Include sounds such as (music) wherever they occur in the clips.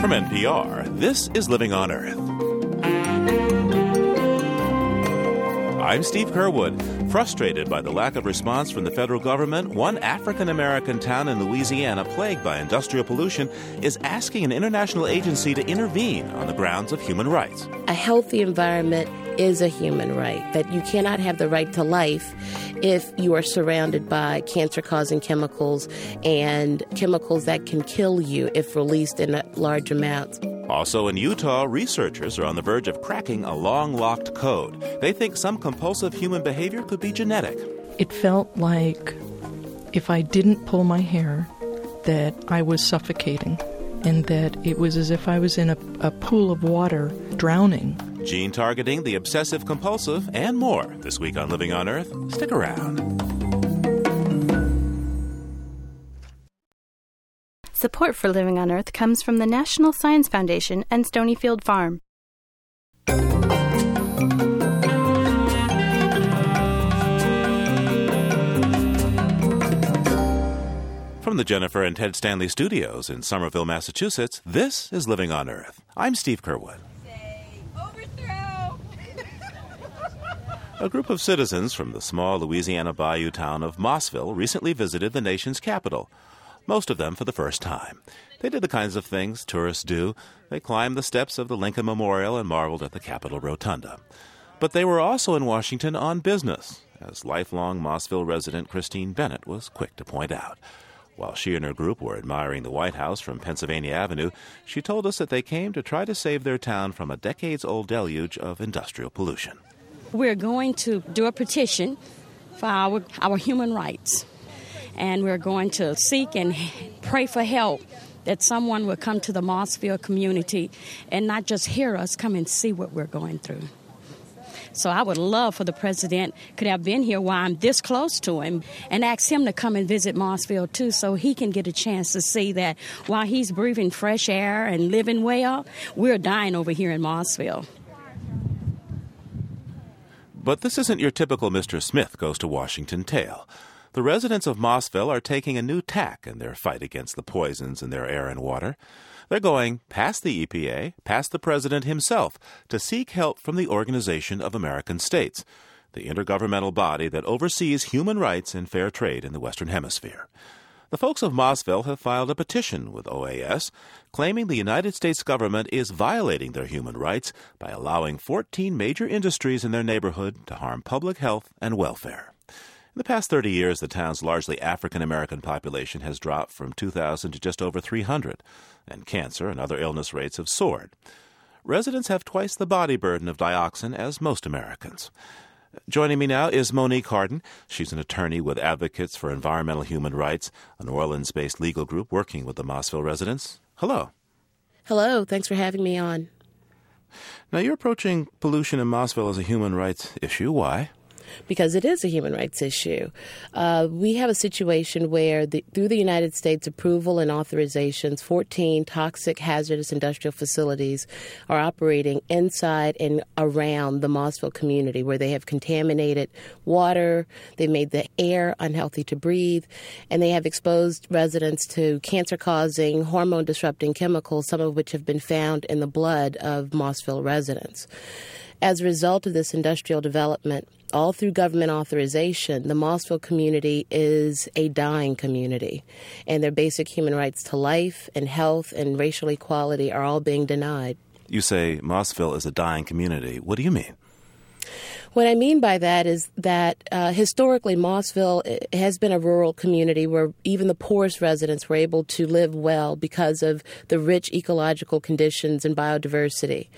From NPR, this is Living on Earth. I'm Steve Curwood. Frustrated by the lack of response from the federal government, one African American town in Louisiana plagued by industrial pollution is asking an international agency to intervene on the grounds of human rights. A healthy environment is a human right, that you cannot have the right to life if you are surrounded by cancer causing chemicals and chemicals that can kill you if released in large amounts. Also in Utah, researchers are on the verge of cracking a long locked code. They think some compulsive human behavior could be genetic. It felt like if I didn't pull my hair, that I was suffocating, and that it was as if I was in a, a pool of water drowning. Gene targeting, the obsessive compulsive, and more this week on Living on Earth. Stick around. Support for Living on Earth comes from the National Science Foundation and Stonyfield Farm. From the Jennifer and Ted Stanley studios in Somerville, Massachusetts, this is Living on Earth. I'm Steve Curwood. A group of citizens from the small Louisiana bayou town of Mossville recently visited the nation's capital most of them for the first time. They did the kinds of things tourists do. They climbed the steps of the Lincoln Memorial and marveled at the Capitol Rotunda. But they were also in Washington on business, as lifelong Mossville resident Christine Bennett was quick to point out. While she and her group were admiring the White House from Pennsylvania Avenue, she told us that they came to try to save their town from a decades old deluge of industrial pollution. We're going to do a petition for our, our human rights and we're going to seek and pray for help that someone will come to the Mossville community and not just hear us, come and see what we're going through. So I would love for the president could have been here while I'm this close to him and ask him to come and visit Mossville too so he can get a chance to see that while he's breathing fresh air and living well, we're dying over here in Mossville. But this isn't your typical Mr. Smith goes to Washington tale the residents of Mossville are taking a new tack in their fight against the poisons in their air and water. They're going past the EPA, past the president himself, to seek help from the Organization of American States, the intergovernmental body that oversees human rights and fair trade in the Western Hemisphere. The folks of Mossville have filed a petition with OAS claiming the United States government is violating their human rights by allowing 14 major industries in their neighborhood to harm public health and welfare. In the past 30 years, the town's largely African American population has dropped from 2,000 to just over 300, and cancer and other illness rates have soared. Residents have twice the body burden of dioxin as most Americans. Joining me now is Monique Harden. She's an attorney with Advocates for Environmental Human Rights, a New Orleans based legal group working with the Mossville residents. Hello. Hello. Thanks for having me on. Now, you're approaching pollution in Mossville as a human rights issue. Why? Because it is a human rights issue. Uh, we have a situation where, the, through the United States approval and authorizations, 14 toxic hazardous industrial facilities are operating inside and around the Mossville community, where they have contaminated water, they made the air unhealthy to breathe, and they have exposed residents to cancer causing, hormone disrupting chemicals, some of which have been found in the blood of Mossville residents. As a result of this industrial development, all through government authorization, the Mossville community is a dying community, and their basic human rights to life and health and racial equality are all being denied. You say Mossville is a dying community. What do you mean? What I mean by that is that uh, historically, Mossville eh, has been a rural community where even the poorest residents were able to live well because of the rich ecological conditions and biodiversity.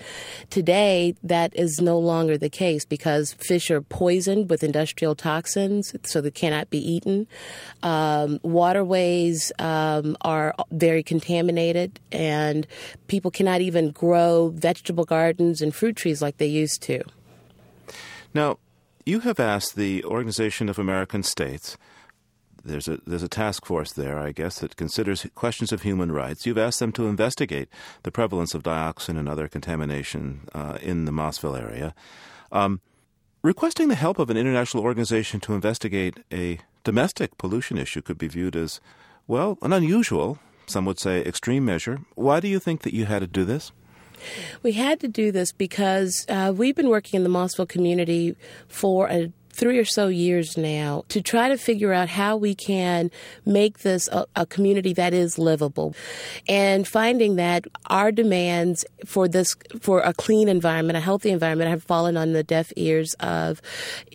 Today, that is no longer the case because fish are poisoned with industrial toxins, so they cannot be eaten. Um, waterways um, are very contaminated, and people cannot even grow vegetable gardens and fruit trees like they used to. Now, you have asked the Organization of American States. There's a there's a task force there, I guess, that considers questions of human rights. You've asked them to investigate the prevalence of dioxin and other contamination uh, in the Mossville area. Um, requesting the help of an international organization to investigate a domestic pollution issue could be viewed as well, an unusual, some would say extreme measure. Why do you think that you had to do this? We had to do this because uh, we've been working in the Mossville community for a three or so years now to try to figure out how we can make this a, a, community that is livable. And finding that our demands for this for a clean environment a healthy environment have fallen on the deaf ears of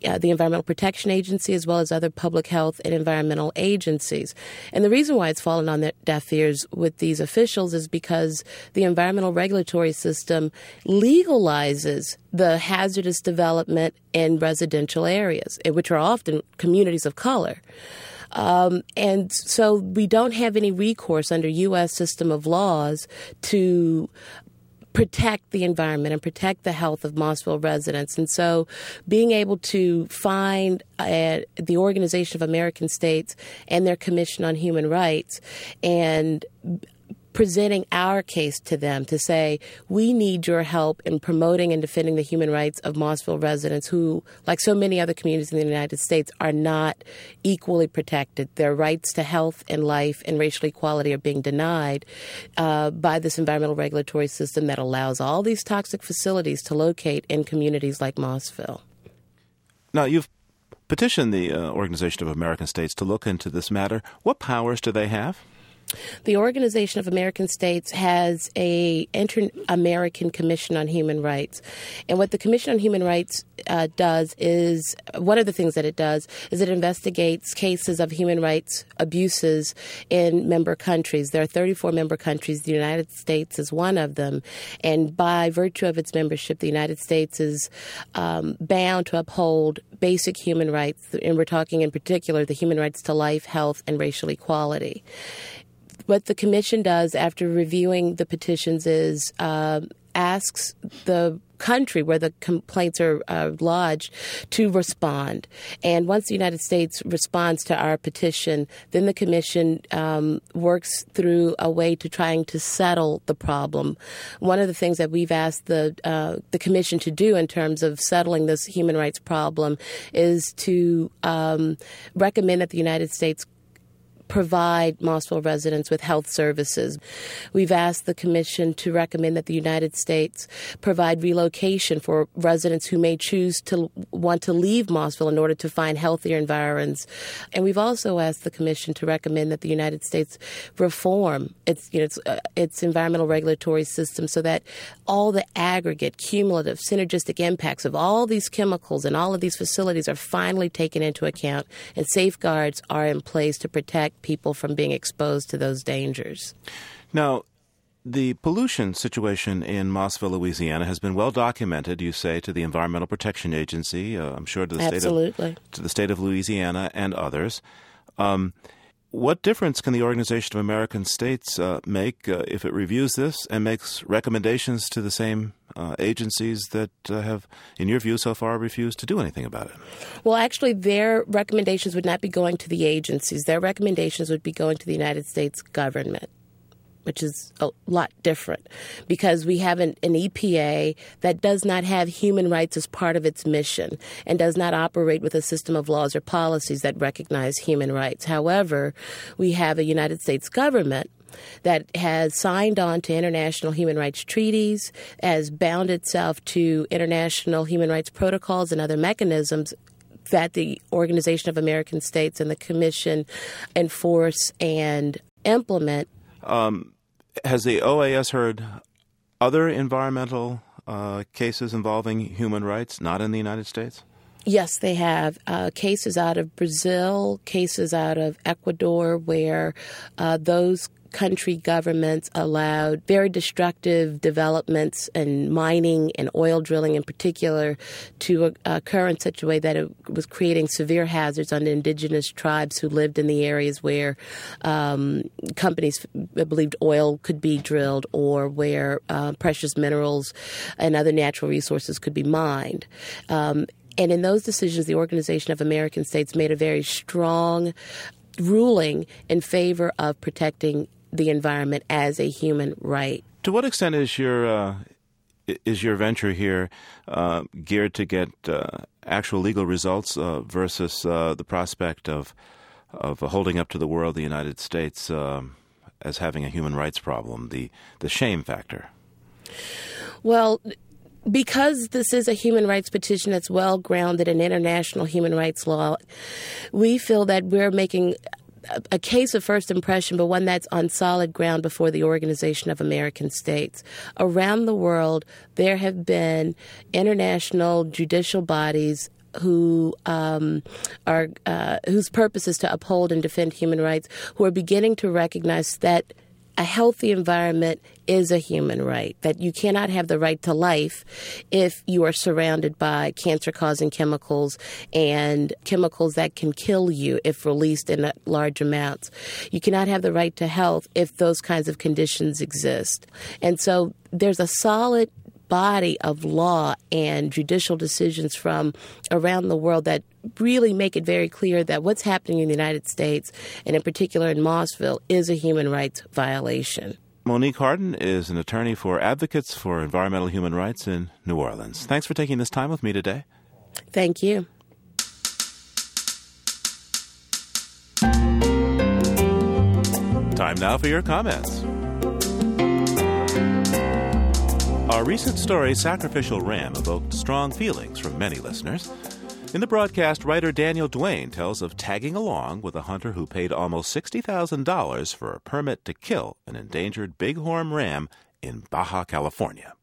uh, the environmental protection agency as well as other public health and environmental agencies. And the reason why it's fallen on the deaf ears with these officials is because the environmental regulatory system legalizes the hazardous development in residential areas, eh, which are often communities of color. Um, and so we don't have any recourse under U.S. system of laws to protect the environment and protect the health of Mossville residents. And so being able to find uh, the Organization of American States and their Commission on Human Rights and presenting our case to them to say, we need your help in promoting and defending the human rights of Mossville residents who, like so many other communities in the United States, are not equally protected. Their rights to health and life and racial equality are being denied uh, by this environmental regulatory system that allows all these toxic facilities to locate in communities like Mossville. Now, you've petitioned the uh, Organization of American States to look into this matter. What powers do they have? The Organization of American States has a Inter-American Commission on Human Rights, and what the Commission on Human Rights uh, does is one of the things that it does is it investigates cases of human rights abuses in member countries. There are 34 member countries. The United States is one of them, and by virtue of its membership, the United States is um, bound to uphold basic human rights, and we're talking in particular the human rights to life, health, and racial equality what the commission does after reviewing the petitions is uh, asks the country where the complaints are uh, lodged to respond. And once the United States responds to our petition, then the Commission um, works through a way to trying to settle the problem. One of the things that we've asked the uh, the Commission to do in terms of settling this human rights problem is to um, recommend that the United States provide Mossville residents with health services. We've asked the Commission to recommend that the United States provide relocation for residents who may choose to want to leave Mossville in order to find healthier environs. And we've also asked the Commission to recommend that the United States reform its, you know, its, uh, its environmental regulatory system so that all the aggregate, cumulative, synergistic impacts of all these chemicals and all of these facilities are finally taken into account and safeguards are in place to protect people from being exposed to those dangers. Now, the pollution situation in Mossville, Louisiana, has been well documented. You say to the Environmental Protection Agency, uh, I'm sure to the Absolutely. state of to the state of Louisiana and others. Um, what difference can the Organization of American States uh, make uh, if it reviews this and makes recommendations to the same uh, agencies that uh, have, in your view, so far refused to do anything about it? Well, actually, their recommendations would not be going to the agencies. Their recommendations would be going to the United States government which is a lot different because we have an, an, EPA that does not have human rights as part of its mission and does not operate with a system of laws or policies that recognize human rights. However, we have a United States government that has signed on to international human rights treaties, has bound itself to international human rights protocols and other mechanisms that the Organization of American States and the Commission enforce and implement um, has the OAS heard other environmental uh, cases involving human rights not in the United States? Yes, they have uh, cases out of Brazil, cases out of Ecuador, where uh, those country governments allowed very destructive developments and mining and oil drilling in particular to occur in such a way that it was creating severe hazards on indigenous tribes who lived in the areas where um, companies believed oil could be drilled or where uh, precious minerals and other natural resources could be mined. Um, and in those decisions, the Organization of American States made a very strong ruling in favor of protecting the environment as a human right. To what extent is your uh, is your venture here uh, geared to get uh, actual legal results uh, versus uh, the prospect of of holding up to the world the United States um, as having a human rights problem, the, the shame factor? Well, because this is a human rights petition that's well grounded in international human rights law, we feel that we're making a case of first impression, but one that's on solid ground before the Organization of American States. Around the world, there have been international judicial bodies who um, are uh, whose purpose is to uphold and defend human rights, who are beginning to recognize that a healthy environment is a human right, that you cannot have the right to life if you are surrounded by cancer causing chemicals and chemicals that can kill you if released in large amounts. You cannot have the right to health if those kinds of conditions exist. And so there's a solid body of law and judicial decisions from around the world that really make it very clear that what's happening in the United States, and in particular in Mossville, is a human rights violation. Monique Harden is an attorney for Advocates for Environmental Human Rights in New Orleans. Thanks for taking this time with me today. Thank you. Time now for your comments. Our recent story, Sacrificial Ram, evoked strong feelings from many listeners. In the broadcast, writer Daniel Duane tells of tagging along with a hunter who paid almost $60,000 for a permit to kill an endangered bighorn ram in Baja, California.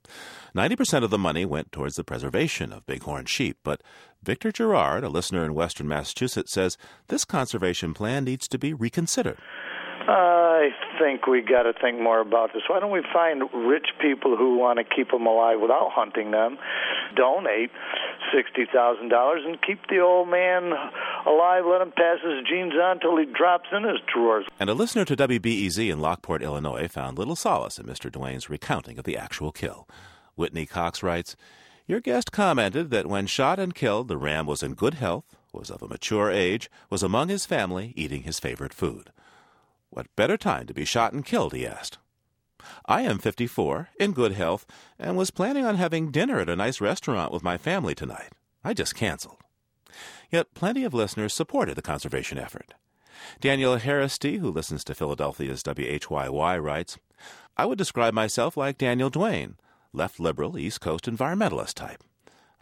90% of the money went towards the preservation of bighorn sheep, but Victor Gerard, a listener in western Massachusetts, says this conservation plan needs to be reconsidered. I think we got to think more about this. Why don't we find rich people who want to keep them alive without hunting them, donate sixty thousand dollars, and keep the old man alive. Let him pass his genes on till he drops in his drawers. And a listener to WBEZ in Lockport, Illinois, found little solace in Mr. Duane's recounting of the actual kill. Whitney Cox writes. Your guest commented that when shot and killed, the ram was in good health, was of a mature age, was among his family, eating his favorite food. What better time to be shot and killed? he asked. I am 54, in good health, and was planning on having dinner at a nice restaurant with my family tonight. I just canceled. Yet plenty of listeners supported the conservation effort. Daniel Harristy, who listens to Philadelphia's WHYY, writes I would describe myself like Daniel Duane, left liberal, East Coast environmentalist type.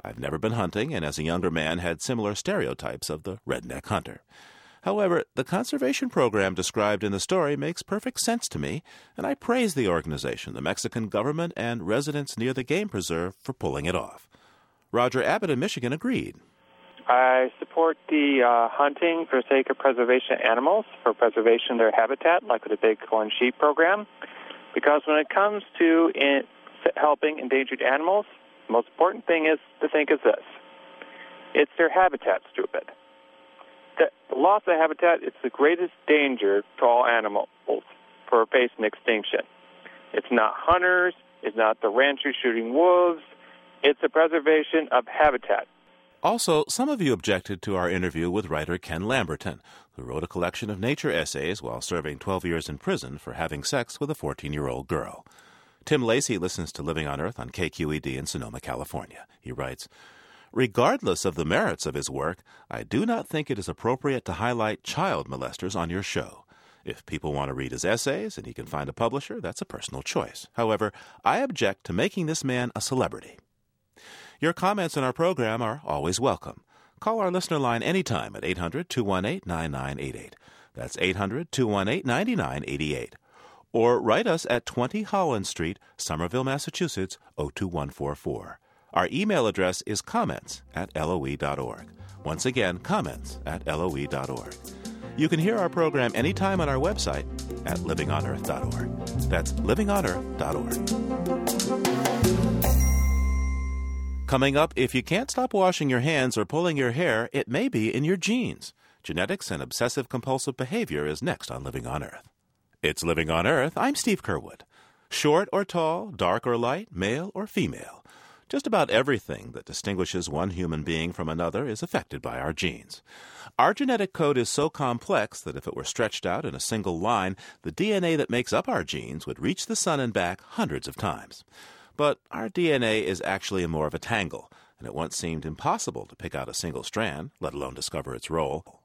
I've never been hunting, and as a younger man had similar stereotypes of the redneck hunter. However, the conservation program described in the story makes perfect sense to me, and I praise the organization, the Mexican government, and residents near the game preserve for pulling it off. Roger Abbott in Michigan agreed. I support the uh, hunting for sake of preservation of animals, for preservation of their habitat, like with the Bighorn Sheep program, because when it comes to in helping endangered animals, the most important thing is to think is this. It's their habitat, stupid the loss of habitat is the greatest danger to all animals for facing extinction. It's not hunters, it's not the ranchers shooting wolves, it's the preservation of habitat. Also, some of you objected to our interview with writer Ken Lamberton, who wrote a collection of nature essays while serving 12 years in prison for having sex with a 14 year old girl. Tim Lacey listens to Living on Earth on KQED in Sonoma, California. He writes, Regardless of the merits of his work, I do not think it is appropriate to highlight child molesters on your show. If people want to read his essays and he can find a publisher, that's a personal choice. However, I object to making this man a celebrity. Your comments on our program are always welcome. Call our listener line anytime at 800 218 9988. That's 800 218 9988. Or write us at 20 Holland Street, Somerville, Massachusetts 02144. Our email address is comments at loe.org. Once again, comments at loe.org. You can hear our program anytime on our website at livingonearth.org. That's livingonearth.org. Coming up, if you can't stop washing your hands or pulling your hair, it may be in your genes. Genetics and obsessive compulsive behavior is next on Living on Earth. It's Living on Earth. I'm Steve Curwood. Short or tall, dark or light, male or female. Just about everything that distinguishes one human being from another is affected by our genes. Our genetic code is so complex that if it were stretched out in a single line, the DNA that makes up our genes would reach the sun and back hundreds of times. But our DNA is actually more of a tangle, and it once seemed impossible to pick out a single strand, let alone discover its role.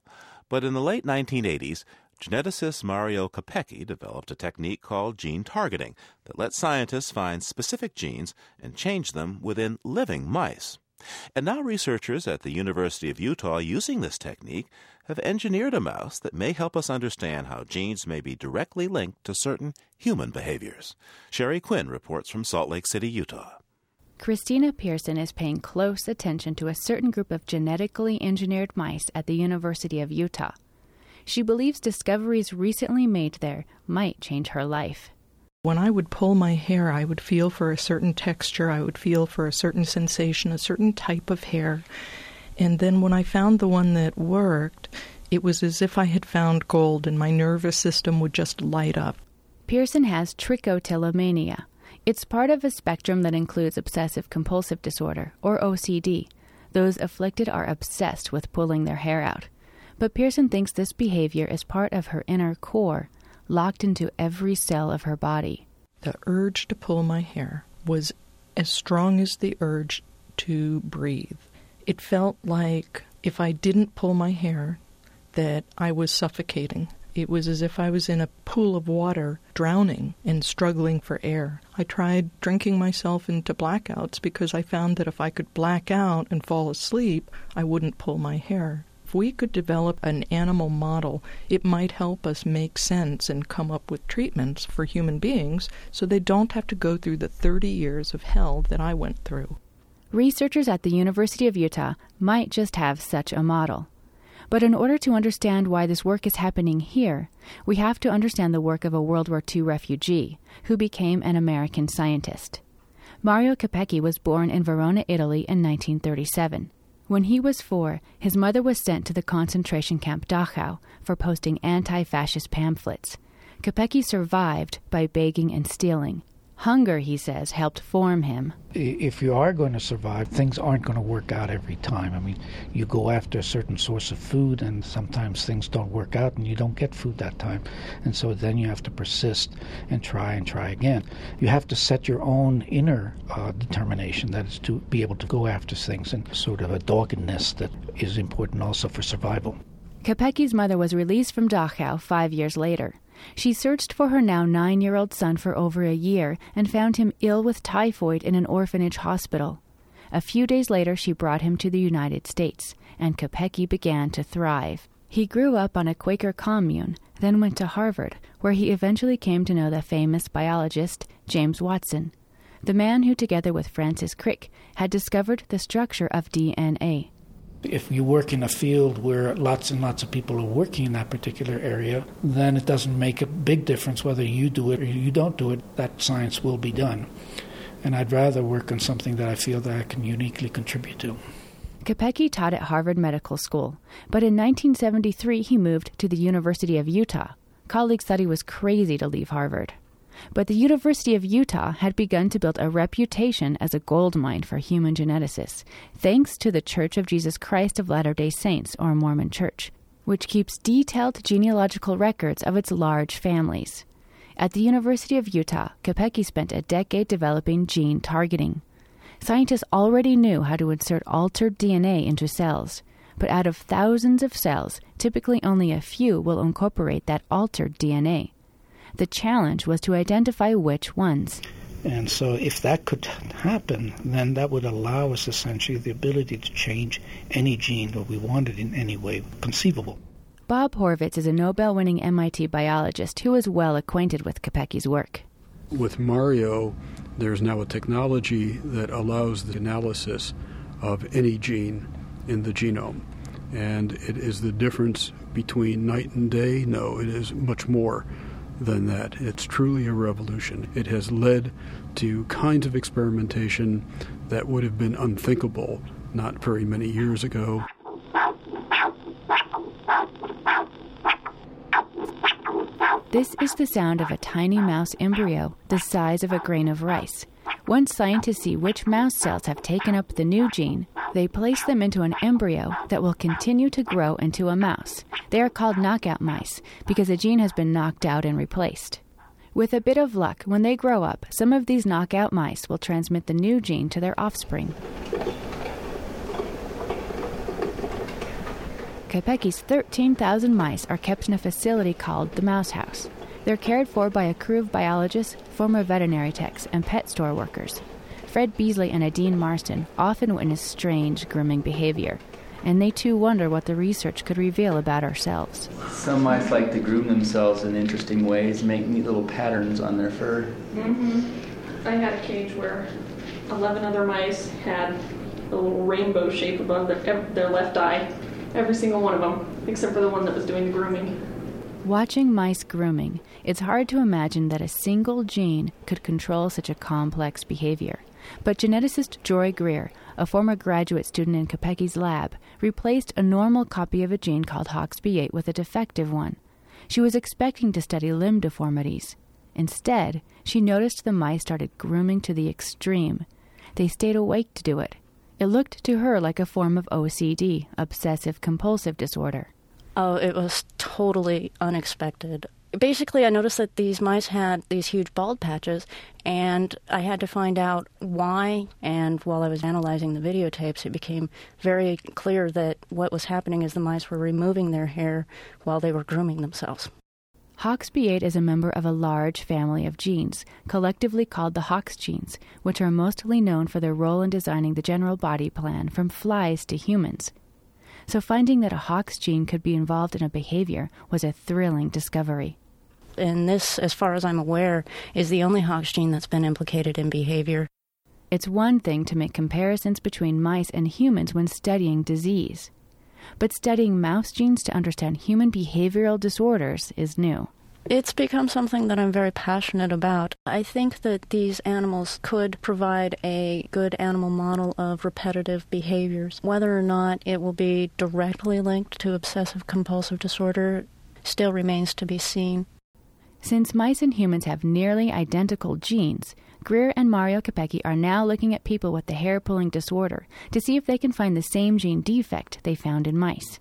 But in the late 1980s, geneticist Mario Capecchi developed a technique called gene targeting that lets scientists find specific genes and change them within living mice. And now researchers at the University of Utah using this technique have engineered a mouse that may help us understand how genes may be directly linked to certain human behaviors. Sherry Quinn reports from Salt Lake City, Utah. Christina Pearson is paying close attention to a certain group of genetically engineered mice at the University of Utah. She believes discoveries recently made there might change her life. When I would pull my hair, I would feel for a certain texture, I would feel for a certain sensation, a certain type of hair. And then when I found the one that worked, it was as if I had found gold and my nervous system would just light up. Pearson has trichotillomania. It's part of a spectrum that includes obsessive compulsive disorder, or OCD. Those afflicted are obsessed with pulling their hair out. But Pearson thinks this behavior is part of her inner core locked into every cell of her body. The urge to pull my hair was as strong as the urge to breathe. It felt like if I didn't pull my hair, that I was suffocating. It was as if I was in a pool of water, drowning and struggling for air. I tried drinking myself into blackouts because I found that if I could black out and fall asleep, I wouldn't pull my hair. If we could develop an animal model, it might help us make sense and come up with treatments for human beings so they don't have to go through the 30 years of hell that I went through. Researchers at the University of Utah might just have such a model. But in order to understand why this work is happening here, we have to understand the work of a World War II refugee who became an American scientist. Mario Capecchi was born in Verona, Italy in 1937. When he was four, his mother was sent to the concentration camp Dachau for posting anti fascist pamphlets. Capecchi survived by begging and stealing. Hunger, he says, helped form him. If you are going to survive, things aren't going to work out every time. I mean, you go after a certain source of food, and sometimes things don't work out, and you don't get food that time. And so then you have to persist and try and try again. You have to set your own inner uh, determination, that is, to be able to go after things, and sort of a doggedness that is important also for survival. Capecchi's mother was released from Dachau five years later. She searched for her now nine year old son for over a year and found him ill with typhoid in an orphanage hospital. A few days later, she brought him to the United States, and Capecchi began to thrive. He grew up on a Quaker commune, then went to Harvard, where he eventually came to know the famous biologist James Watson, the man who, together with Francis Crick, had discovered the structure of DNA. If you work in a field where lots and lots of people are working in that particular area, then it doesn't make a big difference whether you do it or you don't do it. That science will be done. And I'd rather work on something that I feel that I can uniquely contribute to. Capecchi taught at Harvard Medical School, but in 1973 he moved to the University of Utah. Colleagues thought he was crazy to leave Harvard. But the University of Utah had begun to build a reputation as a gold mine for human geneticists, thanks to the Church of Jesus Christ of Latter day Saints, or Mormon Church, which keeps detailed genealogical records of its large families. At the University of Utah, Capecchi spent a decade developing gene targeting. Scientists already knew how to insert altered DNA into cells, but out of thousands of cells, typically only a few will incorporate that altered DNA. The challenge was to identify which ones. And so, if that could happen, then that would allow us essentially the ability to change any gene that we wanted in any way conceivable. Bob Horvitz is a Nobel winning MIT biologist who is well acquainted with Capecchi's work. With Mario, there's now a technology that allows the analysis of any gene in the genome. And it is the difference between night and day? No, it is much more than that. It's truly a revolution. It has led to kinds of experimentation that would have been unthinkable not very many years ago. This is the sound of a tiny mouse embryo the size of a grain of rice. Once scientists see which mouse cells have taken up the new gene, they place them into an embryo that will continue to grow into a mouse. They are called knockout mice because a gene has been knocked out and replaced. With a bit of luck, when they grow up, some of these knockout mice will transmit the new gene to their offspring. Capecchi's 13,000 mice are kept in a facility called the Mouse House. They're cared for by a crew of biologists, former veterinary techs, and pet store workers. Fred Beasley and Adine Marston often witness strange grooming behavior, and they too wonder what the research could reveal about ourselves. Some mice like to groom themselves in interesting ways, make neat little patterns on their fur. Mm-hmm. I had a cage where 11 other mice had a little rainbow shape above their, their left eye, every single one of them, except for the one that was doing the grooming. Watching mice grooming, it's hard to imagine that a single gene could control such a complex behavior. But geneticist Joy Greer, a former graduate student in Capecchi's lab, replaced a normal copy of a gene called HOXB8 with a defective one. She was expecting to study limb deformities. Instead, she noticed the mice started grooming to the extreme. They stayed awake to do it. It looked to her like a form of OCD, obsessive compulsive disorder. Oh, it was totally unexpected basically, I noticed that these mice had these huge bald patches, and I had to find out why. And while I was analyzing the videotapes, it became very clear that what was happening is the mice were removing their hair while they were grooming themselves. HOXB8 is a member of a large family of genes, collectively called the HOX genes, which are mostly known for their role in designing the general body plan from flies to humans. So finding that a HOX gene could be involved in a behavior was a thrilling discovery and this, as far as I'm aware, is the only Hox gene that's been implicated in behavior. It's one thing to make comparisons between mice and humans when studying disease, but studying mouse genes to understand human behavioral disorders is new. It's become something that I'm very passionate about. I think that these animals could provide a good animal model of repetitive behaviors. Whether or not it will be directly linked to obsessive compulsive disorder still remains to be seen. Since mice and humans have nearly identical genes, Greer and Mario Capecchi are now looking at people with the hair pulling disorder to see if they can find the same gene defect they found in mice.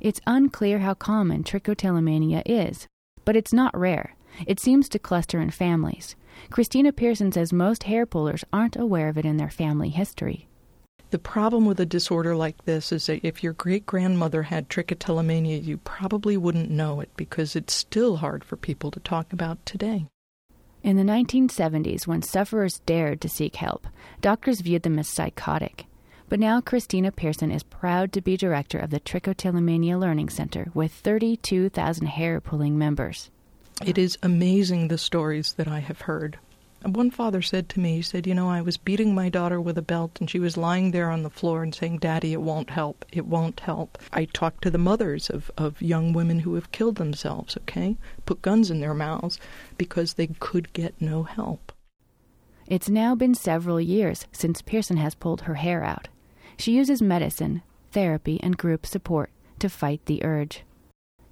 It's unclear how common trichotillomania is, but it's not rare. It seems to cluster in families. Christina Pearson says most hair pullers aren't aware of it in their family history. The problem with a disorder like this is that if your great grandmother had trichotillomania, you probably wouldn't know it because it's still hard for people to talk about today. In the 1970s, when sufferers dared to seek help, doctors viewed them as psychotic. But now Christina Pearson is proud to be director of the Trichotillomania Learning Center with 32,000 hair pulling members. It is amazing the stories that I have heard one father said to me, he said, You know, I was beating my daughter with a belt and she was lying there on the floor and saying, Daddy, it won't help. It won't help. I talked to the mothers of, of young women who have killed themselves, okay? Put guns in their mouths because they could get no help. It's now been several years since Pearson has pulled her hair out. She uses medicine, therapy, and group support to fight the urge.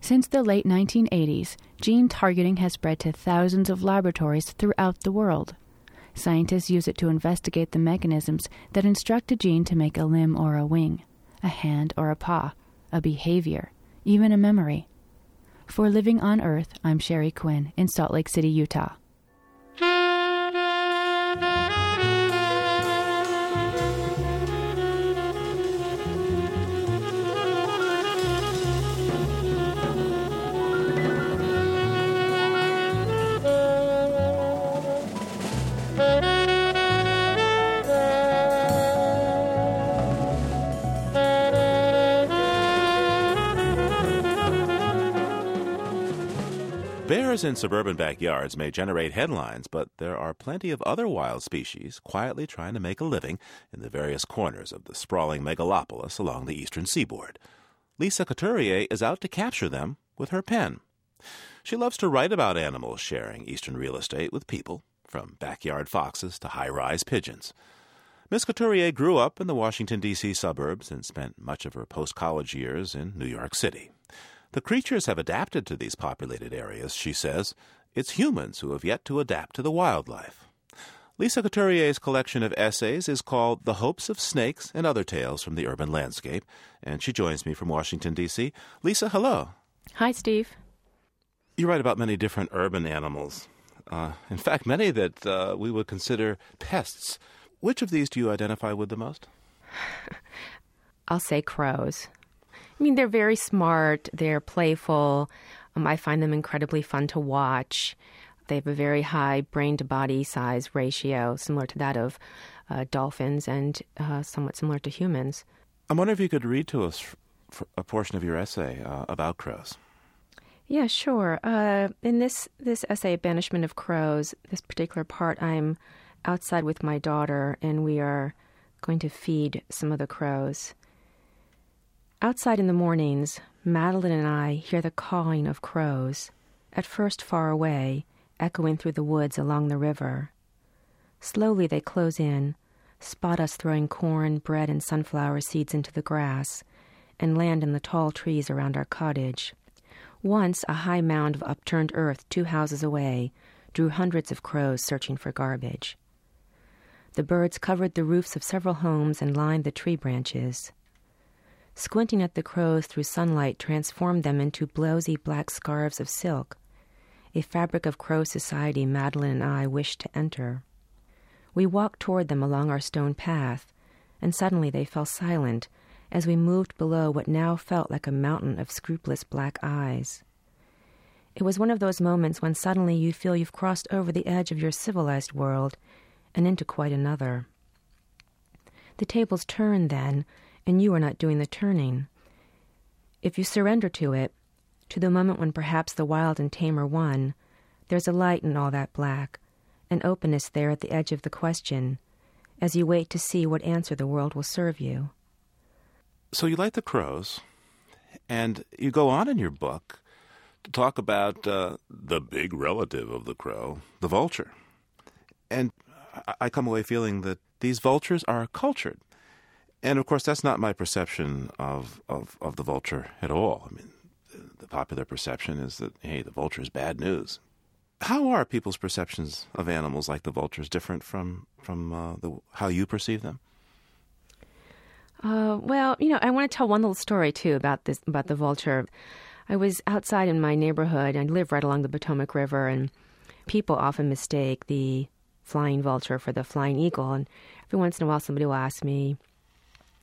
Since the late 1980s, gene targeting has spread to thousands of laboratories throughout the world. Scientists use it to investigate the mechanisms that instruct a gene to make a limb or a wing, a hand or a paw, a behavior, even a memory. For Living on Earth, I'm Sherry Quinn in Salt Lake City, Utah. Bears in suburban backyards may generate headlines, but there are plenty of other wild species quietly trying to make a living in the various corners of the sprawling megalopolis along the eastern seaboard. Lisa Couturier is out to capture them with her pen. She loves to write about animals sharing eastern real estate with people, from backyard foxes to high rise pigeons. Miss Couturier grew up in the Washington, D.C. suburbs and spent much of her post college years in New York City. The creatures have adapted to these populated areas, she says. It's humans who have yet to adapt to the wildlife. Lisa Couturier's collection of essays is called The Hopes of Snakes and Other Tales from the Urban Landscape, and she joins me from Washington, D.C. Lisa, hello. Hi, Steve. You write about many different urban animals. Uh, in fact, many that uh, we would consider pests. Which of these do you identify with the most? (laughs) I'll say crows I mean, they're very smart, they're playful. Um, I find them incredibly fun to watch. They have a very high brain to body size ratio, similar to that of uh, dolphins and uh, somewhat similar to humans. I wonder if you could read to us a portion of your essay uh, about crows. Yeah, sure. Uh, in this this essay, "Banishment of Crows," this particular part, I'm outside with my daughter, and we are going to feed some of the crows. Outside in the mornings, Madeline and I hear the cawing of crows, at first far away, echoing through the woods along the river. Slowly they close in, spot us throwing corn, bread, and sunflower seeds into the grass, and land in the tall trees around our cottage. Once a high mound of upturned earth two houses away drew hundreds of crows searching for garbage. The birds covered the roofs of several homes and lined the tree branches. Squinting at the crows through sunlight transformed them into blowsy black scarves of silk, a fabric of crow society Madeline and I wished to enter. We walked toward them along our stone path, and suddenly they fell silent as we moved below what now felt like a mountain of scrupulous black eyes. It was one of those moments when suddenly you feel you've crossed over the edge of your civilized world and into quite another. The tables turned then, and you are not doing the turning. If you surrender to it, to the moment when perhaps the wild and tame are one, there's a light in all that black, an openness there at the edge of the question, as you wait to see what answer the world will serve you. So you like the crows, and you go on in your book to talk about uh, the big relative of the crow, the vulture. And I come away feeling that these vultures are cultured. And of course, that's not my perception of, of, of the vulture at all. I mean, the popular perception is that, hey, the vulture is bad news. How are people's perceptions of animals like the vultures different from, from uh, the, how you perceive them? Uh, well, you know, I want to tell one little story too about this about the vulture. I was outside in my neighborhood. I live right along the Potomac River, and people often mistake the flying vulture for the flying eagle. And every once in a while, somebody will ask me,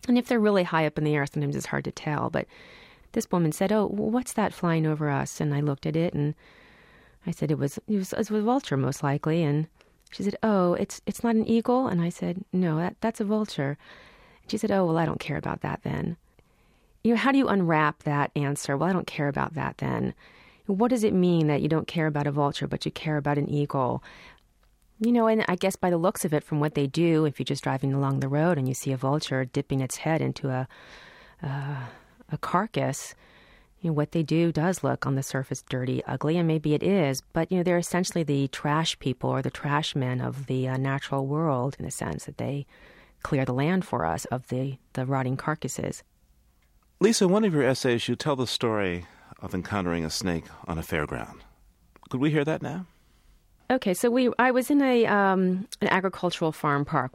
and if they're really high up in the air, sometimes it's hard to tell. But this woman said, "Oh, what's that flying over us?" And I looked at it, and I said, "It was it was, it was a vulture, most likely." And she said, "Oh, it's it's not an eagle." And I said, "No, that that's a vulture." And She said, Oh, well, I don't care about that then. You know, how do you unwrap that answer? Well, I don't care about that then. What does it mean that you don't care about a vulture, but you care about an eagle? You know, and I guess by the looks of it, from what they do, if you're just driving along the road and you see a vulture dipping its head into a uh, a carcass, you know, what they do does look on the surface dirty, ugly, and maybe it is. But you know, they're essentially the trash people or the trash men of the uh, natural world, in the sense that they clear the land for us of the, the rotting carcasses. Lisa, one of your essays, you tell the story of encountering a snake on a fairground. Could we hear that now? Okay, so we I was in a um, an agricultural farm park.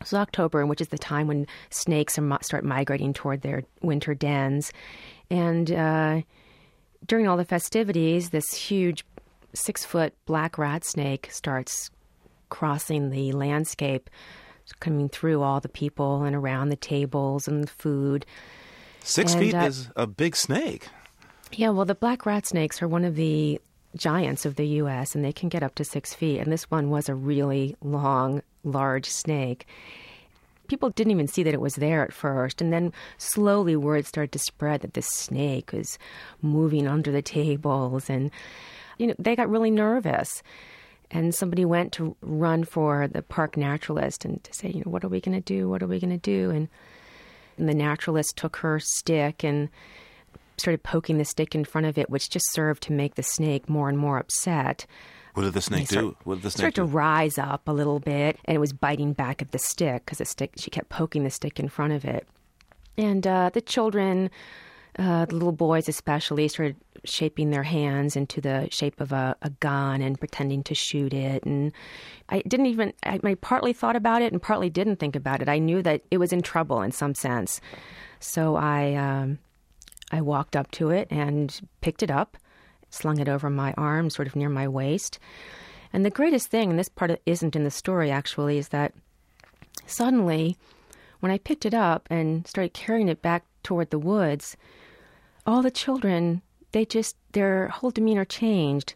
It was October, which is the time when snakes start migrating toward their winter dens, and uh, during all the festivities, this huge six foot black rat snake starts crossing the landscape coming through all the people and around the tables and the food. Six and, feet uh, is a big snake. Yeah, well, the black rat snakes are one of the giants of the U.S., and they can get up to six feet. And this one was a really long, large snake. People didn't even see that it was there at first. And then slowly word started to spread that this snake was moving under the tables. And, you know, they got really nervous and somebody went to run for the park naturalist and to say, you know, what are we going to do? What are we going to do? And, and the naturalist took her stick and started poking the stick in front of it, which just served to make the snake more and more upset. What did the snake do? What did the snake start to rise up a little bit, and it was biting back at the stick because the stick. She kept poking the stick in front of it, and uh, the children uh, the little boys especially started shaping their hands into the shape of a, a, gun and pretending to shoot it. And I didn't even, I, I, partly thought about it and partly didn't think about it. I knew that it was in trouble in some sense. So I, um, I walked up to it and picked it up, slung it over my arm, sort of near my waist. And the greatest thing, and this part isn't in the story actually, is that suddenly, when I picked it up and started carrying it back toward the woods, all the children, they just, their whole demeanor changed.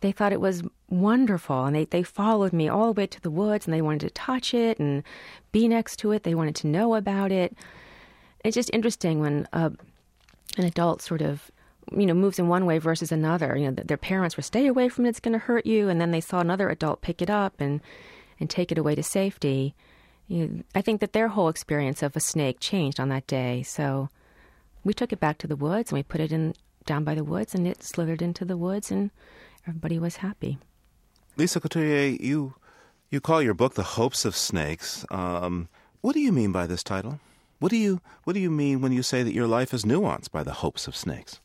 They thought it was wonderful and they, they followed me all the way to the woods and they wanted to touch it and be next to it. They wanted to know about it. It's just interesting when uh, an adult sort of you know moves in one way versus another. You know their parents were stay away from it it's going to hurt you and then they saw another adult pick it up and and take it away to safety. You know, i think that their whole experience of a snake changed on that day. So we took it back to the woods and we put it in down by the woods and it slithered into the woods and everybody was happy. Lisa couturier you you call your book the hopes of snakes. Um, what do you mean by this title what do you what do you mean when you say that your life is nuanced by the hopes of snakes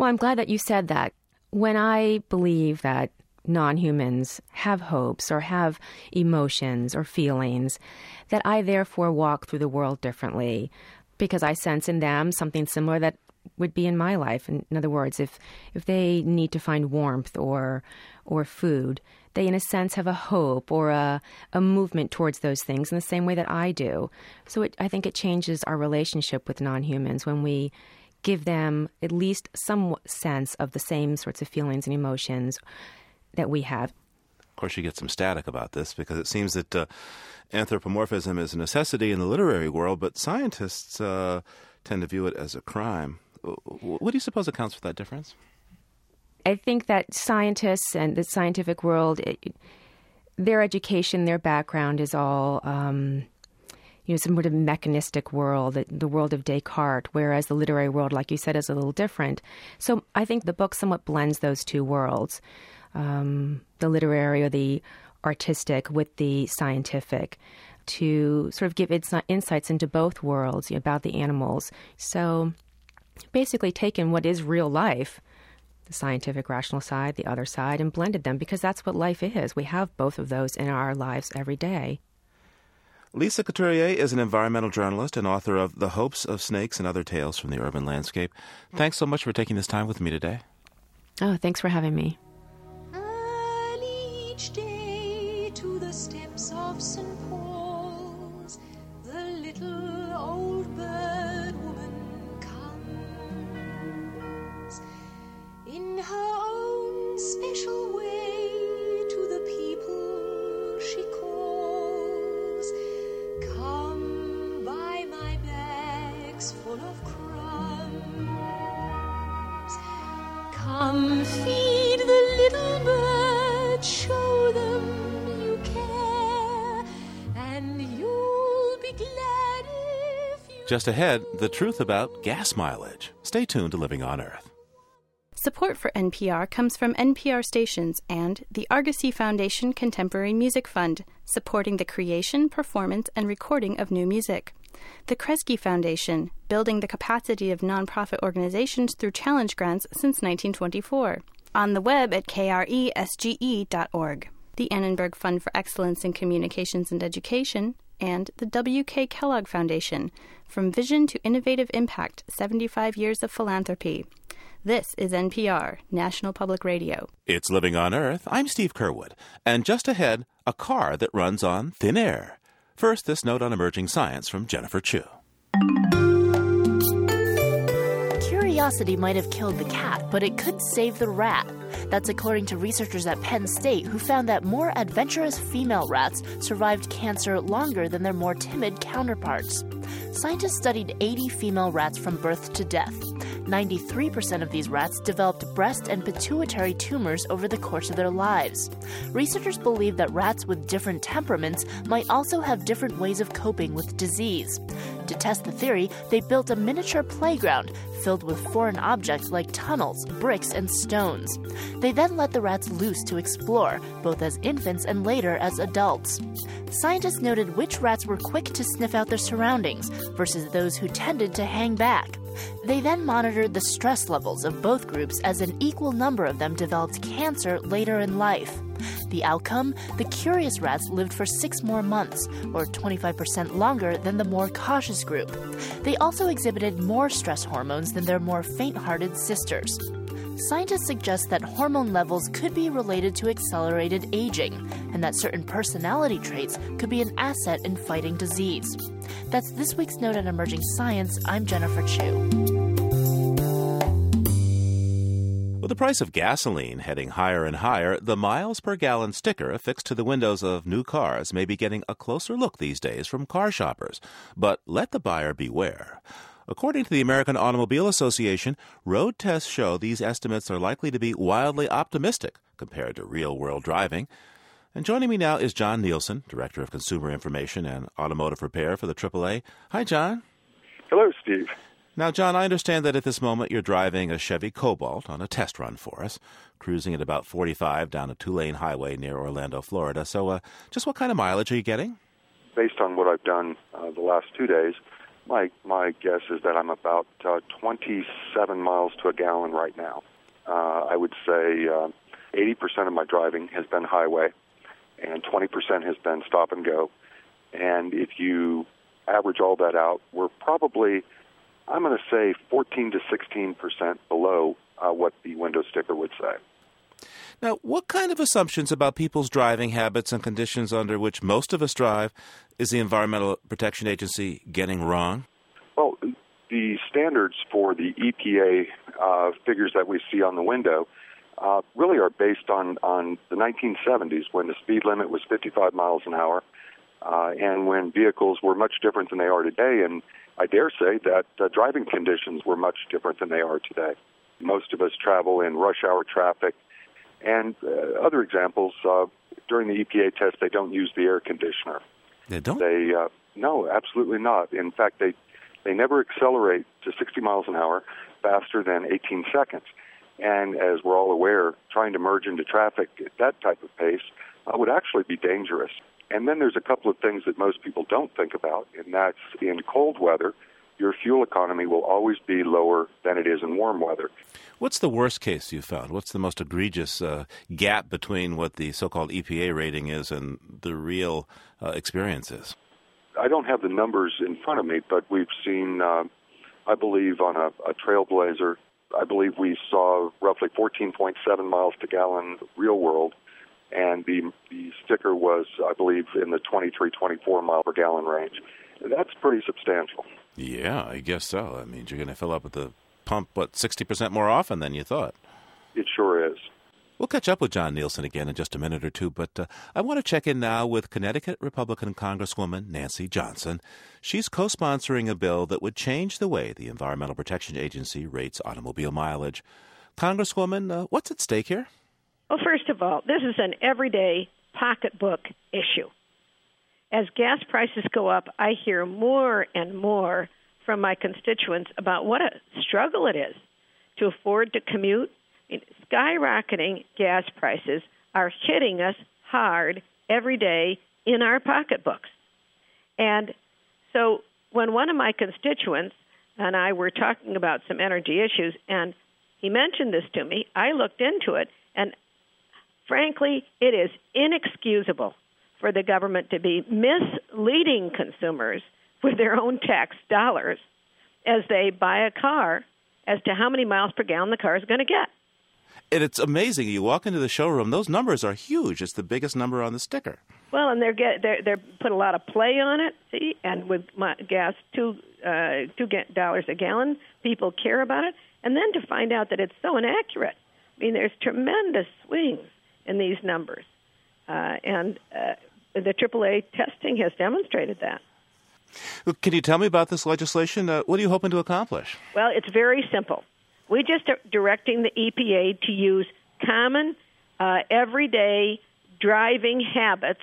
well, I'm glad that you said that. When I believe that non humans have hopes or have emotions or feelings, that I therefore walk through the world differently because I sense in them something similar that would be in my life. In, in other words, if if they need to find warmth or or food, they in a sense have a hope or a a movement towards those things in the same way that I do. So it, I think it changes our relationship with non-humans when we give them at least some sense of the same sorts of feelings and emotions that we have. Of course, you get some static about this because it seems that uh, anthropomorphism is a necessity in the literary world, but scientists uh, tend to view it as a crime. What do you suppose accounts for that difference? I think that scientists and the scientific world, it, their education, their background is all um, you know, some sort of mechanistic world, the world of Descartes, whereas the literary world, like you said, is a little different. So I think the book somewhat blends those two worlds, um, the literary or the artistic with the scientific, to sort of give insights into both worlds about the animals. So basically taken what is real life the scientific rational side, the other side, and blended them because that's what life is. We have both of those in our lives every day. Lisa Couturier is an environmental journalist and author of The Hopes of Snakes and Other Tales from the Urban Landscape. Thanks so much for taking this time with me today. Oh, thanks for having me. Just ahead, the truth about gas mileage. Stay tuned to Living on Earth. Support for NPR comes from NPR stations and the Argosy Foundation Contemporary Music Fund, supporting the creation, performance, and recording of new music. The Kresge Foundation, building the capacity of nonprofit organizations through challenge grants since 1924. On the web at kresge.org. The Annenberg Fund for Excellence in Communications and Education, and the W.K. Kellogg Foundation, From Vision to Innovative Impact 75 Years of Philanthropy. This is NPR, National Public Radio. It's Living on Earth. I'm Steve Curwood. And just ahead, a car that runs on thin air. First, this note on emerging science from Jennifer Chu. Curiosity might have killed the cat, but it could save the rat. That's according to researchers at Penn State who found that more adventurous female rats survived cancer longer than their more timid counterparts. Scientists studied 80 female rats from birth to death. 93% of these rats developed breast and pituitary tumors over the course of their lives. Researchers believe that rats with different temperaments might also have different ways of coping with disease. To test the theory, they built a miniature playground filled with foreign objects like tunnels, bricks, and stones. They then let the rats loose to explore, both as infants and later as adults. Scientists noted which rats were quick to sniff out their surroundings versus those who tended to hang back. They then monitored the stress levels of both groups as an equal number of them developed cancer later in life. The outcome? The curious rats lived for six more months, or 25% longer than the more cautious group. They also exhibited more stress hormones than their more faint hearted sisters. Scientists suggest that hormone levels could be related to accelerated aging, and that certain personality traits could be an asset in fighting disease. That's this week's note on emerging science. I'm Jennifer Chu. With the price of gasoline heading higher and higher, the miles per gallon sticker affixed to the windows of new cars may be getting a closer look these days from car shoppers. But let the buyer beware. According to the American Automobile Association, road tests show these estimates are likely to be wildly optimistic compared to real world driving. And joining me now is John Nielsen, Director of Consumer Information and Automotive Repair for the AAA. Hi, John. Hello, Steve. Now, John, I understand that at this moment you're driving a Chevy Cobalt on a test run for us, cruising at about 45 down a two lane highway near Orlando, Florida. So, uh, just what kind of mileage are you getting? Based on what I've done uh, the last two days, my, my guess is that I'm about uh, 27 miles to a gallon right now. Uh, I would say 80% uh, of my driving has been highway, and 20% has been stop and go. And if you average all that out, we're probably I'm going to say 14 to 16 percent below uh, what the window sticker would say. Now, what kind of assumptions about people's driving habits and conditions under which most of us drive is the Environmental Protection Agency getting wrong? Well, the standards for the EPA uh, figures that we see on the window uh, really are based on, on the 1970s when the speed limit was 55 miles an hour uh, and when vehicles were much different than they are today. And I dare say that uh, driving conditions were much different than they are today. Most of us travel in rush hour traffic, and uh, other examples uh, during the EPA test, they don't use the air conditioner. They don't. They uh, no, absolutely not. In fact, they they never accelerate to 60 miles an hour faster than 18 seconds. And as we're all aware, trying to merge into traffic at that type of pace uh, would actually be dangerous. And then there's a couple of things that most people don't think about, and that's in cold weather, your fuel economy will always be lower than it is in warm weather. What's the worst case you found? What's the most egregious uh, gap between what the so called EPA rating is and the real uh, experience is? I don't have the numbers in front of me, but we've seen, uh, I believe, on a, a Trailblazer, I believe we saw roughly 14.7 miles to gallon real world and the the sticker was, I believe, in the 23, 24 mile per gallon range. That's pretty substantial. Yeah, I guess so. That means you're going to fill up at the pump, what, 60% more often than you thought? It sure is. We'll catch up with John Nielsen again in just a minute or two, but uh, I want to check in now with Connecticut Republican Congresswoman Nancy Johnson. She's co sponsoring a bill that would change the way the Environmental Protection Agency rates automobile mileage. Congresswoman, uh, what's at stake here? Well, first of all, this is an everyday pocketbook issue. As gas prices go up, I hear more and more from my constituents about what a struggle it is to afford to commute. I mean, skyrocketing gas prices are hitting us hard every day in our pocketbooks. And so when one of my constituents and I were talking about some energy issues, and he mentioned this to me, I looked into it, and Frankly, it is inexcusable for the government to be misleading consumers with their own tax dollars as they buy a car as to how many miles per gallon the car is going to get. And it's amazing. You walk into the showroom; those numbers are huge. It's the biggest number on the sticker. Well, and they're get they're they're put a lot of play on it. See, and with my gas two uh, two dollars a gallon, people care about it. And then to find out that it's so inaccurate. I mean, there's tremendous swings in these numbers. Uh, and uh, the AAA testing has demonstrated that. Can you tell me about this legislation? Uh, what are you hoping to accomplish? Well, it's very simple. We're just are directing the EPA to use common, uh, everyday driving habits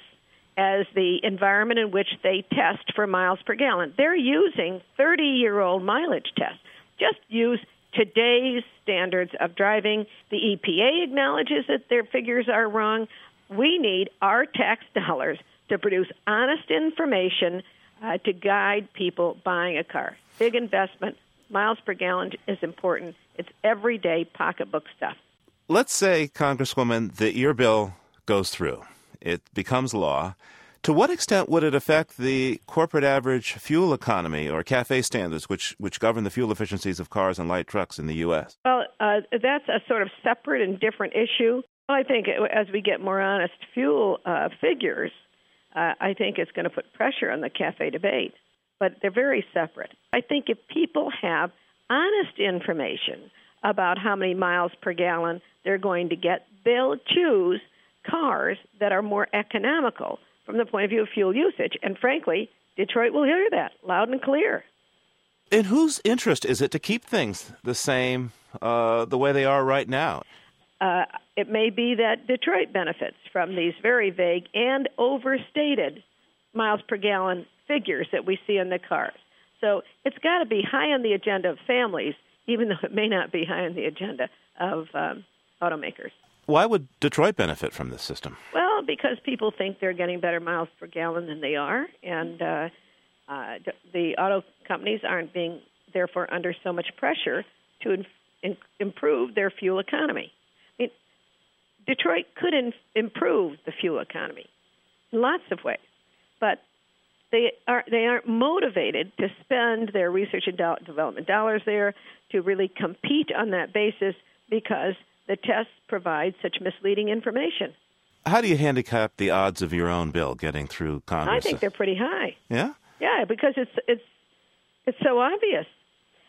as the environment in which they test for miles per gallon. They're using 30 year old mileage tests. Just use today's standards of driving. The EPA acknowledges that their figures are wrong. We need our tax (laughs) dollars to produce honest information uh, to guide people buying a car. Big investment, miles per gallon is important. It's everyday pocketbook stuff. Let's say, Congresswoman, that your bill goes through, it becomes law. To what extent would it affect the corporate average fuel economy or CAFE standards, which, which govern the fuel efficiencies of cars and light trucks in the U.S.? Well, uh, that's a sort of separate and different issue. I think as we get more honest fuel uh, figures, uh, I think it's going to put pressure on the CAFE debate. But they're very separate. I think if people have honest information about how many miles per gallon they're going to get. They'll choose cars that are more economical from the point of view of fuel usage. And frankly, Detroit will hear that loud and clear. In whose interest is it to keep things the same, uh, the way they are right now? Uh, it may be that Detroit benefits from these very vague and overstated miles per gallon figures that we see in the cars. So it's got to be high on the agenda of families, even though it may not be high on the agenda of um, automakers. Why would Detroit benefit from this system? Well, because people think they're getting better miles per gallon than they are, and uh, uh, the auto companies aren't being therefore under so much pressure to in, in, improve their fuel economy. I mean, Detroit could in, improve the fuel economy in lots of ways, but they are they aren't motivated to spend their research and do- development dollars there to really compete on that basis because the tests provide such misleading information. How do you handicap the odds of your own bill getting through Congress? I think they're pretty high. Yeah. Yeah, because it's it's it's so obvious.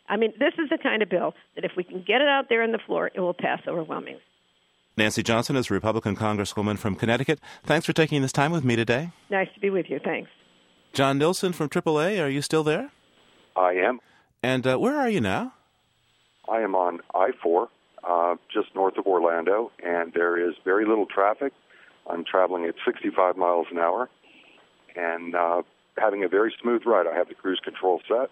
I mean, this is the kind of bill that if we can get it out there on the floor, it will pass overwhelmingly. Nancy Johnson is a Republican Congresswoman from Connecticut. Thanks for taking this time with me today. Nice to be with you. Thanks. John Nielsen from AAA, are you still there? I am. And uh, where are you now? I am on I 4, uh, just north of Orlando, and there is very little traffic. I'm traveling at 65 miles an hour and uh, having a very smooth ride. I have the cruise control set.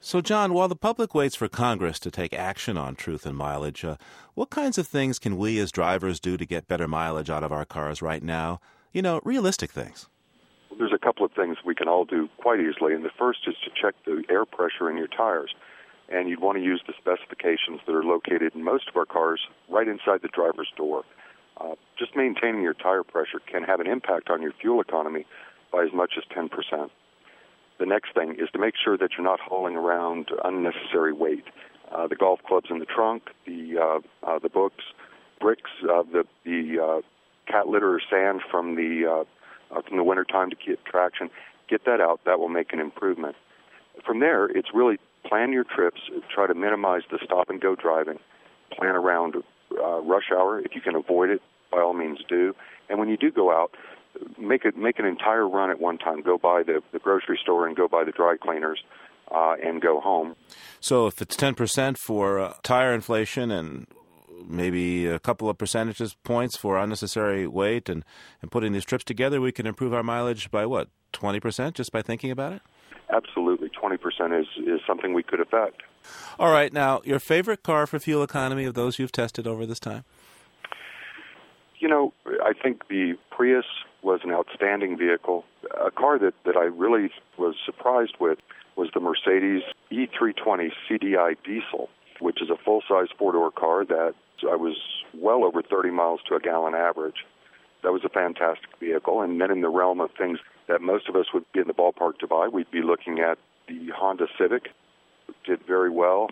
So, John, while the public waits for Congress to take action on truth and mileage, uh, what kinds of things can we as drivers do to get better mileage out of our cars right now? You know, realistic things. There's a couple of things we can all do quite easily, and the first is to check the air pressure in your tires. And you'd want to use the specifications that are located in most of our cars right inside the driver's door. Uh, just maintaining your tire pressure can have an impact on your fuel economy by as much as 10%. The next thing is to make sure that you're not hauling around unnecessary weight. Uh, the golf clubs in the trunk, the uh, uh, the books, bricks, uh, the the uh, cat litter or sand from the from the wintertime to keep traction. Get that out. That will make an improvement. From there, it's really plan your trips. Try to minimize the stop and go driving. Plan around uh, rush hour if you can avoid it. By all means, do. And when you do go out, make it make an entire run at one time. Go by the, the grocery store and go by the dry cleaners, uh, and go home. So if it's ten percent for uh, tire inflation and maybe a couple of percentages points for unnecessary weight and, and putting these trips together, we can improve our mileage by what twenty percent just by thinking about it. Absolutely, twenty percent is is something we could affect. All right, now your favorite car for fuel economy of those you've tested over this time. You know, I think the Prius was an outstanding vehicle. A car that, that I really was surprised with was the Mercedes E320 CDI diesel, which is a full size four door car that I was well over 30 miles to a gallon average. That was a fantastic vehicle. And then in the realm of things that most of us would be in the ballpark to buy, we'd be looking at the Honda Civic, did very well.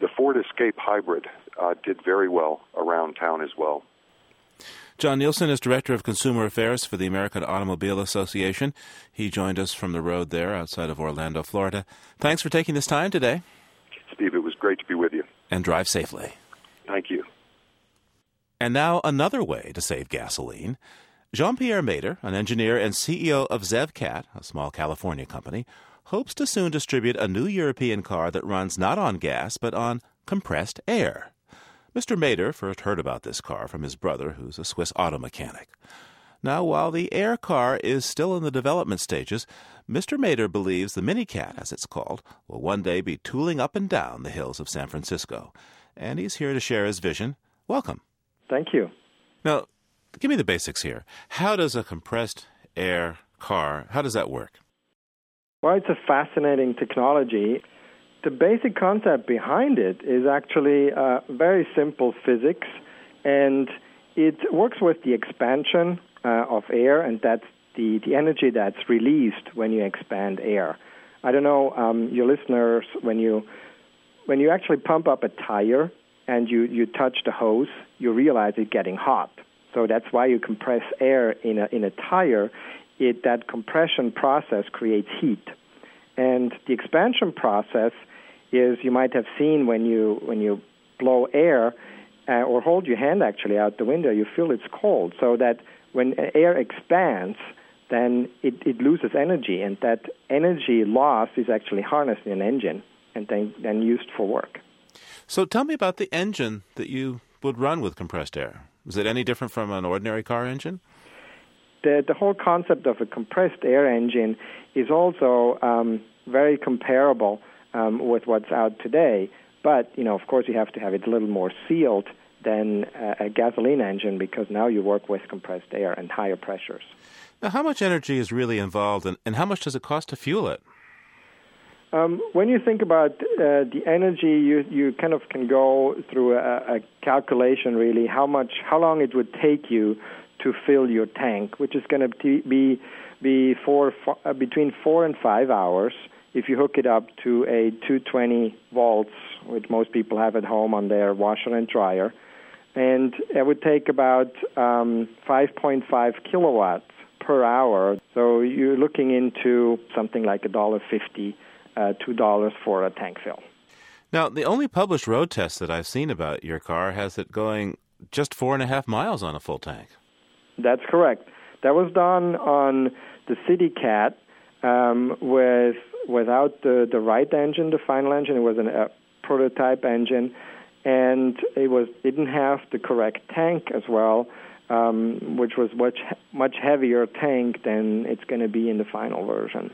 The Ford Escape Hybrid uh, did very well around town as well. John Nielsen is Director of Consumer Affairs for the American Automobile Association. He joined us from the road there outside of Orlando, Florida. Thanks for taking this time today. Steve, it was great to be with you. And drive safely. Thank you. And now another way to save gasoline. Jean Pierre Mader, an engineer and CEO of ZevCat, a small California company, hopes to soon distribute a new European car that runs not on gas but on compressed air. Mr. Mader first heard about this car from his brother, who's a Swiss auto mechanic. Now, while the Air car is still in the development stages, Mr. Mader believes the Minicat, as it's called, will one day be tooling up and down the hills of San Francisco. And he's here to share his vision. Welcome. Thank you. Now, give me the basics here. How does a compressed air car, how does that work? Well, it's a fascinating technology the basic concept behind it is actually uh, very simple physics, and it works with the expansion uh, of air, and that's the, the energy that's released when you expand air. I don't know, um, your listeners, when you when you actually pump up a tire and you, you touch the hose, you realize it's getting hot. So that's why you compress air in a in a tire. It that compression process creates heat, and the expansion process is you might have seen when you when you blow air uh, or hold your hand actually out the window, you feel it's cold. So that when air expands, then it, it loses energy, and that energy loss is actually harnessed in an engine and then, then used for work. So tell me about the engine that you would run with compressed air. Is it any different from an ordinary car engine? The, the whole concept of a compressed air engine is also um, very comparable um, with what's out today. But, you know, of course, you have to have it a little more sealed than a, a gasoline engine because now you work with compressed air and higher pressures. Now, how much energy is really involved, and, and how much does it cost to fuel it? Um, when you think about uh, the energy, you you kind of can go through a, a calculation really how much how long it would take you to fill your tank, which is going to be be four, four uh, between four and five hours if you hook it up to a 220 volts, which most people have at home on their washer and dryer, and it would take about um, 5.5 kilowatts per hour. So you're looking into something like a dollar uh, $2 for a tank fill. Now, the only published road test that I've seen about your car has it going just four and a half miles on a full tank. That's correct. That was done on the City Cat um, with without the the right engine, the final engine. It was an, a prototype engine, and it was didn't have the correct tank as well, um, which was much much heavier tank than it's going to be in the final version.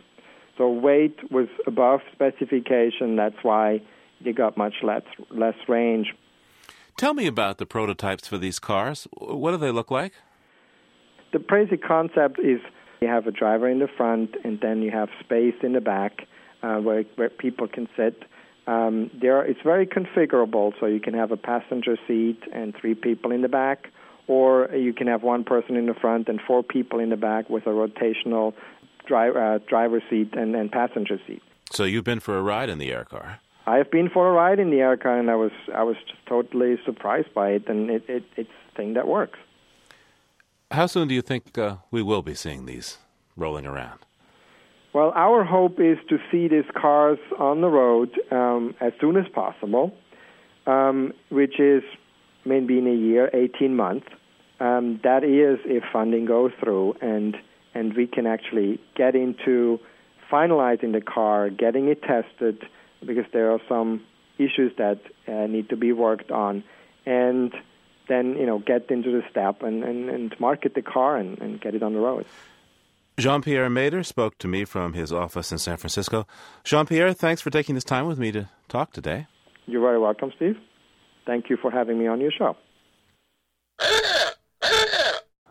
So weight was above specification. That's why they got much less less range. Tell me about the prototypes for these cars. What do they look like? The basic concept is you have a driver in the front, and then you have space in the back uh, where where people can sit. Um, there, it's very configurable, so you can have a passenger seat and three people in the back, or you can have one person in the front and four people in the back with a rotational drive, uh, driver seat and, and passenger seat. So you've been for a ride in the air car? I have been for a ride in the air car, and I was I was just totally surprised by it, and it, it it's a thing that works. How soon do you think uh, we will be seeing these rolling around? Well, our hope is to see these cars on the road um, as soon as possible, um, which is maybe in a year, 18 months. Um, that is if funding goes through and and we can actually get into finalizing the car, getting it tested, because there are some issues that uh, need to be worked on, and then you know get into the step and, and, and market the car and, and get it on the road. Jean Pierre Mader spoke to me from his office in San Francisco. Jean Pierre, thanks for taking this time with me to talk today. You're very welcome, Steve. Thank you for having me on your show.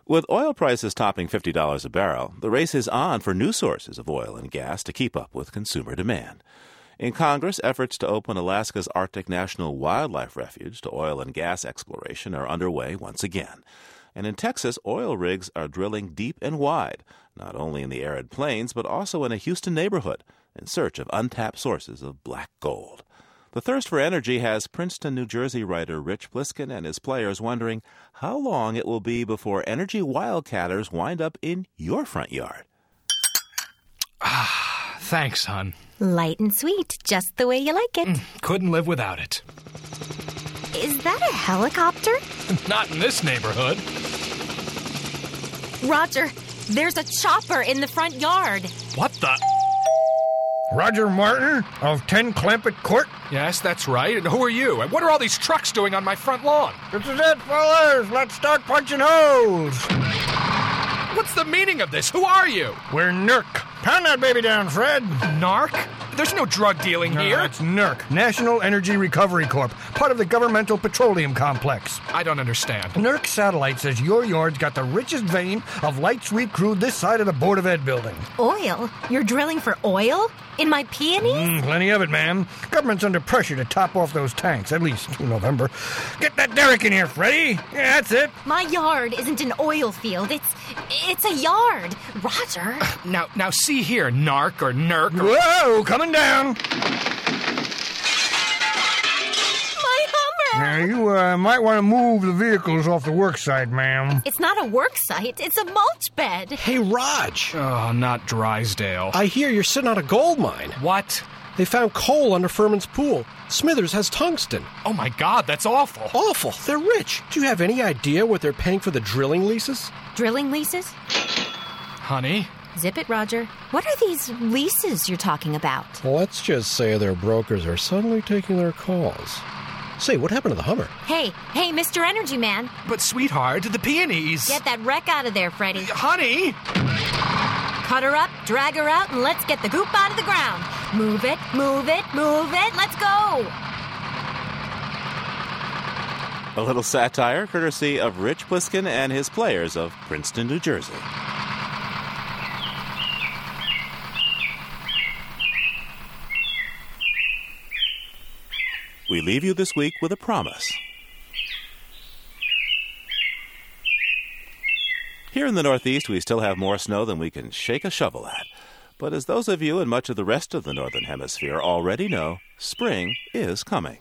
With oil prices topping $50 a barrel, the race is on for new sources of oil and gas to keep up with consumer demand. In Congress, efforts to open Alaska's Arctic National Wildlife Refuge to oil and gas exploration are underway once again. And in Texas, oil rigs are drilling deep and wide, not only in the arid plains, but also in a Houston neighborhood, in search of untapped sources of black gold. The thirst for energy has Princeton, New Jersey writer Rich Pliskin and his players wondering how long it will be before energy wildcatters wind up in your front yard. Ah, thanks, hon. Light and sweet, just the way you like it. Mm, couldn't live without it. Is that a helicopter? (laughs) Not in this neighborhood. Roger, there's a chopper in the front yard. What the? Roger Martin of 10 Clampett Court? Yes, that's right. And who are you? And what are all these trucks doing on my front lawn? This is it, fellas. Let's start punching holes. What's the meaning of this? Who are you? We're NERC. Pound that baby down, Fred. NARC? There's no drug dealing no, here. It's NERC, National Energy Recovery Corp, part of the governmental petroleum complex. I don't understand. NERC satellite says your yard's got the richest vein of light sweet crude this side of the Board of Ed building. Oil? You're drilling for oil? In my peonies? Mm, plenty of it, ma'am. Government's under pressure to top off those tanks, at least through November. Get that derrick in here, Freddy. Yeah, that's it. My yard isn't an oil field. It's it's a yard. Roger. (sighs) Now now see here, narc or nerk or... Whoa, coming down. Now, you uh, might want to move the vehicles off the work site, ma'am. It's not a work site, it's a mulch bed. Hey, Raj. Oh, not Drysdale. I hear you're sitting on a gold mine. What? They found coal under Furman's pool. Smithers has tungsten. Oh my god, that's awful. Awful. They're rich. Do you have any idea what they're paying for the drilling leases? Drilling leases? Honey? Zip it, Roger. What are these leases you're talking about? Let's just say their brokers are suddenly taking their calls. Say, what happened to the Hummer? Hey, hey, Mr. Energy Man. But, sweetheart, the peonies. Get that wreck out of there, Freddie. Honey! Cut her up, drag her out, and let's get the goop out of the ground. Move it, move it, move it. Let's go. A little satire courtesy of Rich Pliskin and his players of Princeton, New Jersey. We leave you this week with a promise. Here in the Northeast, we still have more snow than we can shake a shovel at. But as those of you and much of the rest of the Northern Hemisphere already know, spring is coming.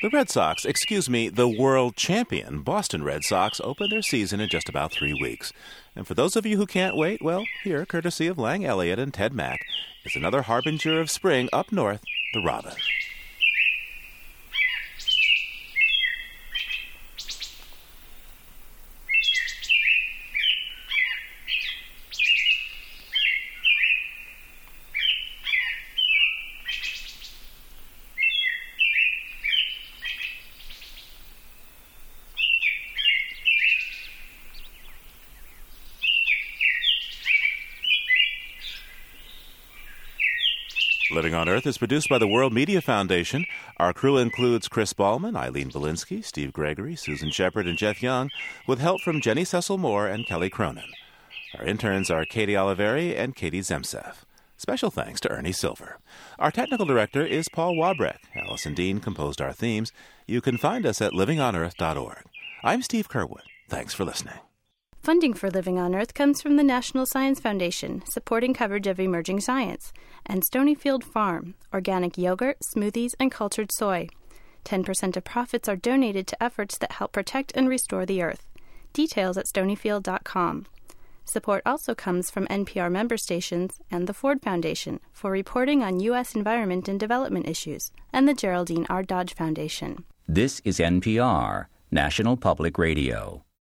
The Red Sox, excuse me, the world champion Boston Red Sox open their season in just about three weeks. And for those of you who can't wait, well, here, courtesy of Lang Elliott and Ted Mack, is another harbinger of spring up north, the robin. Living on Earth is produced by the World Media Foundation. Our crew includes Chris Ballman, Eileen Bolinsky, Steve Gregory, Susan Shepard, and Jeff Young, with help from Jenny Cecil Moore and Kelly Cronin. Our interns are Katie Oliveri and Katie Zemsev. Special thanks to Ernie Silver. Our technical director is Paul Wabreck. Allison Dean composed our themes. You can find us at livingonearth.org. I'm Steve Curwood. Thanks for listening. Funding for Living on Earth comes from the National Science Foundation, supporting coverage of emerging science, and Stonyfield Farm, organic yogurt, smoothies, and cultured soy. 10% of profits are donated to efforts that help protect and restore the earth. Details at stonyfield.com. Support also comes from NPR member stations and the Ford Foundation for reporting on U.S. environment and development issues, and the Geraldine R. Dodge Foundation. This is NPR, National Public Radio.